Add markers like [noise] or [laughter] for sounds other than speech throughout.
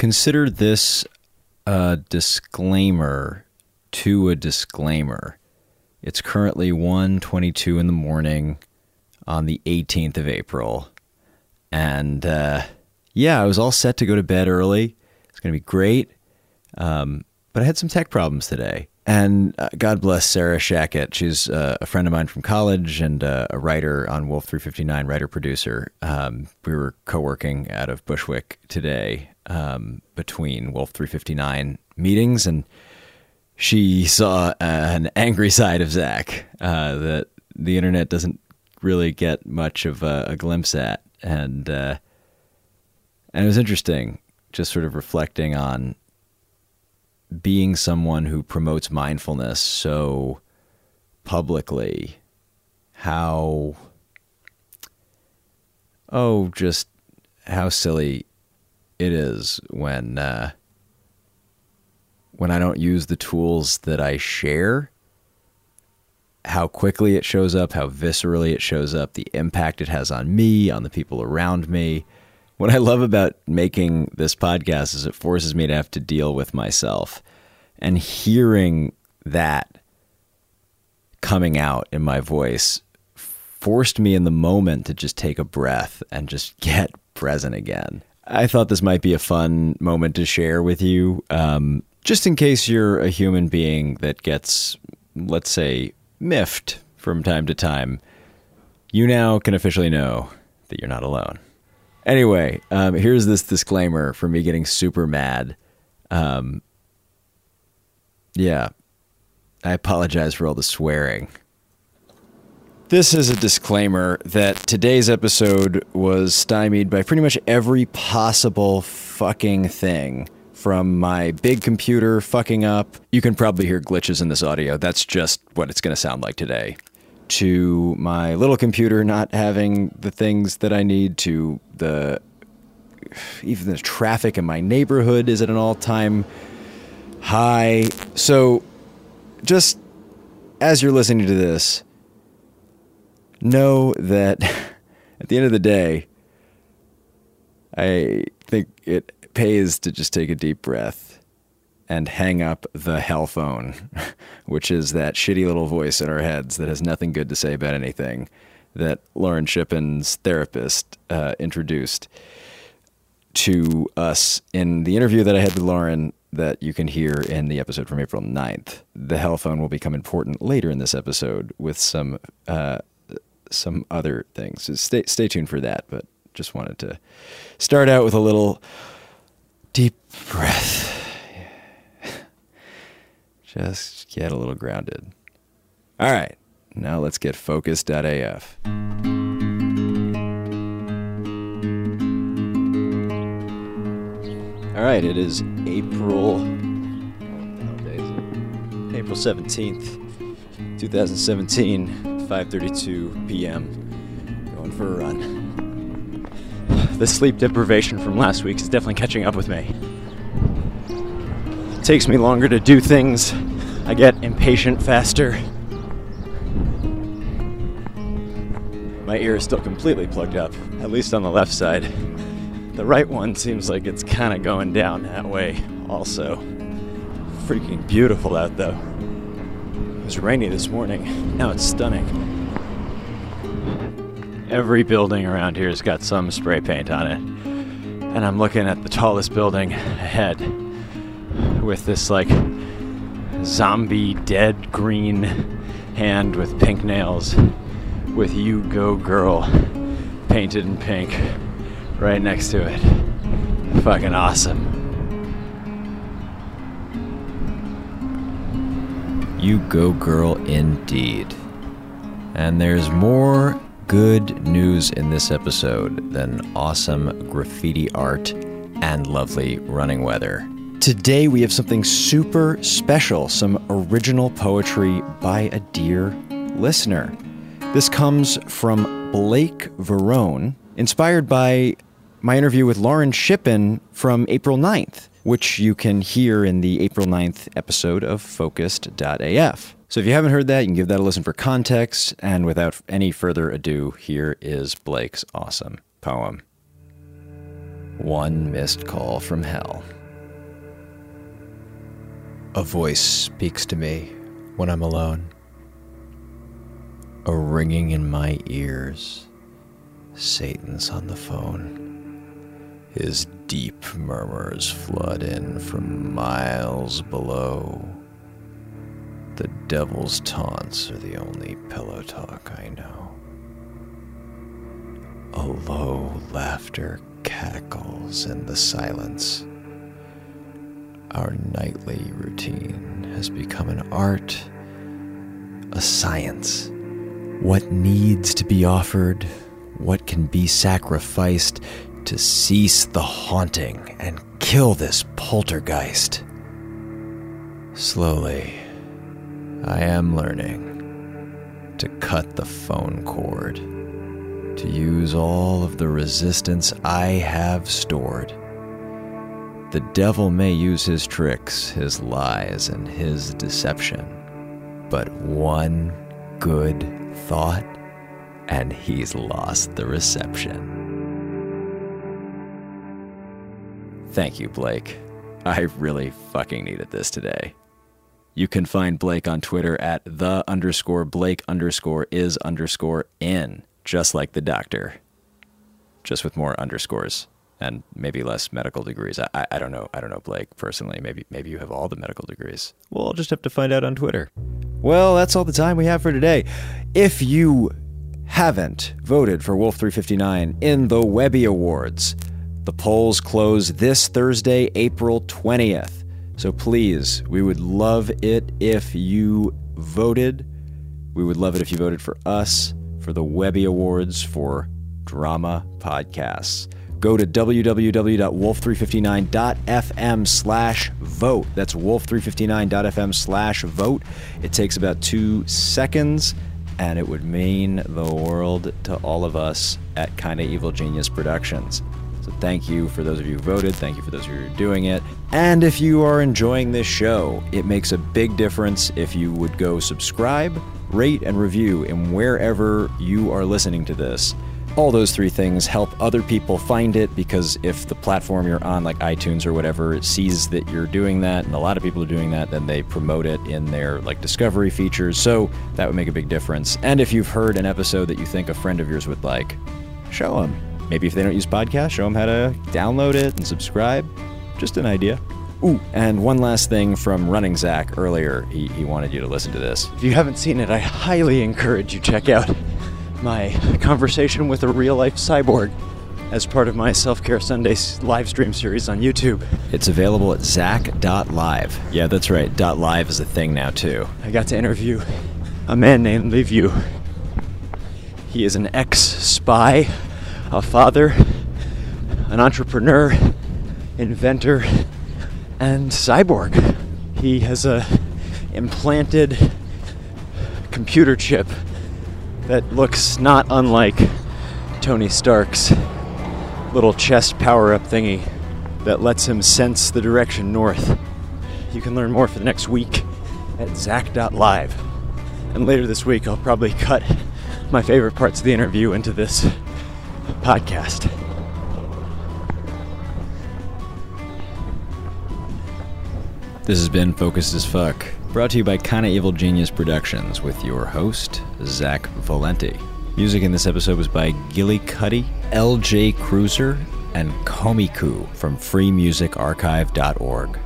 Consider this a disclaimer to a disclaimer. It's currently 1:22 in the morning on the 18th of April. And uh, yeah, I was all set to go to bed early. It's going to be great. Um, but I had some tech problems today. And uh, God bless Sarah Shachat. She's uh, a friend of mine from college and uh, a writer on Wolf 359, writer producer. Um, we were co working out of Bushwick today um, between Wolf 359 meetings, and she saw an angry side of Zach uh, that the internet doesn't really get much of a, a glimpse at. And, uh, and it was interesting just sort of reflecting on being someone who promotes mindfulness so publicly, how, oh, just how silly it is when, uh, when I don't use the tools that I share, how quickly it shows up, how viscerally it shows up, the impact it has on me, on the people around me what I love about making this podcast is it forces me to have to deal with myself. And hearing that coming out in my voice forced me in the moment to just take a breath and just [laughs] get present again. I thought this might be a fun moment to share with you, um, just in case you're a human being that gets, let's say, miffed from time to time. You now can officially know that you're not alone. Anyway, um, here's this disclaimer for me getting super mad. Um, yeah, I apologize for all the swearing. This is a disclaimer that today's episode was stymied by pretty much every possible fucking thing. From my big computer fucking up, you can probably hear glitches in this audio. That's just what it's going to sound like today to my little computer not having the things that I need to the even the traffic in my neighborhood is at an all-time high. So just as you're listening to this, know that [laughs] at the end of the day, I think it pays to just take a deep breath and hang up the hell phone, [laughs] which is that shitty little voice in our heads that has nothing good to say about anything that Lauren Shippen's therapist uh, introduced to us in the interview that I had with Lauren that you can hear in the episode from April 9th. The hell phone will become important later in this episode with some uh, some other things. So stay stay tuned for that, but just wanted to start out with a little deep breath. [sighs] Just get a little grounded. All right, now let's get focused.af. All right, it is April. April 17th, 2017, 5:32 p.m. Going for a run. The sleep deprivation from last week is definitely catching up with me It takes me longer to do things. I get impatient faster. My ear is still completely plugged up, at least on the left side. The right one seems like it's kind of going down that way, also. Freaking beautiful out though. It was rainy this morning, now it's stunning. Every building around here has got some spray paint on it. And I'm looking at the tallest building ahead with this like zombie dead green hand with pink nails with you go girl painted in pink right next to it. Fucking awesome. You go girl indeed. And there's more good news in this episode than awesome graffiti art and lovely running weather. Today we have something super special, some original poetry by a dear listener. This comes from Blake Verone, inspired by my interview with Lauren Shippen from April 9th, which you can hear in the April 9th episode of Focused.af. So if you haven't heard that, you can give that a listen for context. And without any further ado, here is Blake's awesome poem. one missed call from hell. A voice speaks to me when I'm alone. A ringing in my ears. Satan's on the phone. His deep murmurs flood in from miles below. The devil's taunts are the only pillow talk I know. A low laughter cackles in the silence. Our nightly routine has become an art, a science. What needs to be offered, what can be sacrificed to cease the haunting and kill this poltergeist. Slowly, I am learning to cut the phone cord, to use all of the resistance I have stored. The devil may use his tricks, his lies, and his deception, but one good thought, and he's lost the reception. Thank you, Blake. I really fucking needed this today. You can find Blake on Twitter at the underscore Blake underscore is underscore in, just like the doctor, just with more underscores and maybe less medical degrees. I, I don't know. I don't know Blake personally. Maybe maybe you have all the medical degrees. Well, I'll just have to find out on Twitter. Well, that's all the time we have for today. If you haven't voted for Wolf 359 in the Webby Awards, the polls close this Thursday, April 20th. So please, we would love it if you voted. We would love it if you voted for us for the Webby Awards for Drama Podcasts. Go to www.wolf359.fm slash vote. That's wolf359.fm slash vote. It takes about two seconds, and it would mean the world to all of us at Kinda Evil Genius Productions. So thank you for those of you who voted. Thank you for those of you who are doing it. And if you are enjoying this show, it makes a big difference if you would go subscribe, rate, and review in wherever you are listening to this. All those three things help other people find it because if the platform you're on, like iTunes or whatever, sees that you're doing that, and a lot of people are doing that, then they promote it in their like discovery features. So that would make a big difference. And if you've heard an episode that you think a friend of yours would like, show them Maybe if they don't use podcast, show them how to download it and subscribe. Just an idea. Ooh, and one last thing from Running Zach earlier. He, he wanted you to listen to this. If you haven't seen it, I highly encourage you check out my conversation with a real life cyborg as part of my Self Care Sundays live stream series on YouTube. It's available at zach.live. Yeah, that's right. Dot .live is a thing now, too. I got to interview a man named Liviu. He is an ex spy a father, an entrepreneur, inventor, and cyborg. He has a implanted computer chip that looks not unlike Tony Stark's little chest power up thingy that lets him sense the direction north. You can learn more for the next week at Zach.live. And later this week, I'll probably cut my favorite parts of the interview into this podcast. This has been Focused as Fuck, brought to you by Kinda Evil Genius Productions with your host, Zach Valenti. Music in this episode was by Gilly Cuddy, LJ Kruzer, and Komiku from freemusicarchive.org.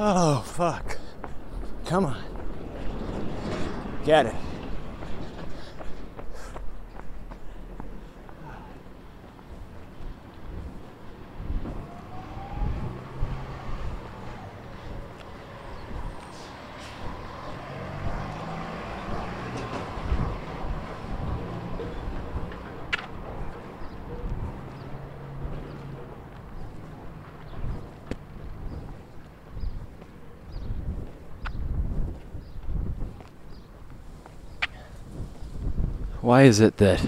Oh, fuck. Come on. Get it. Why is it that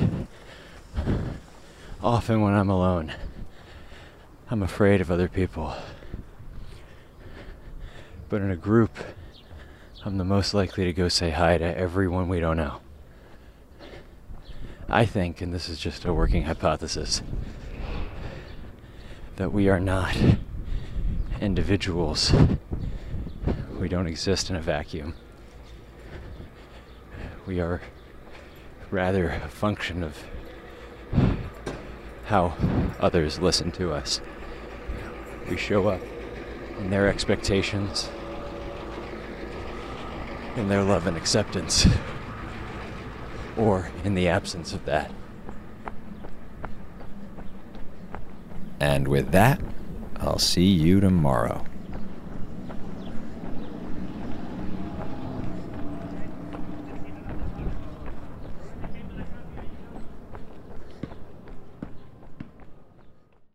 often when I'm alone, I'm afraid of other people? But in a group, I'm the most likely to go say hi to everyone we don't know. I think, and this is just a working hypothesis, that we are not individuals. We don't exist in a vacuum. We are rather a function of how others listen to us. We show up in their expectations, in their love and acceptance, or in the absence of that. And with that, I'll see you tomorrow.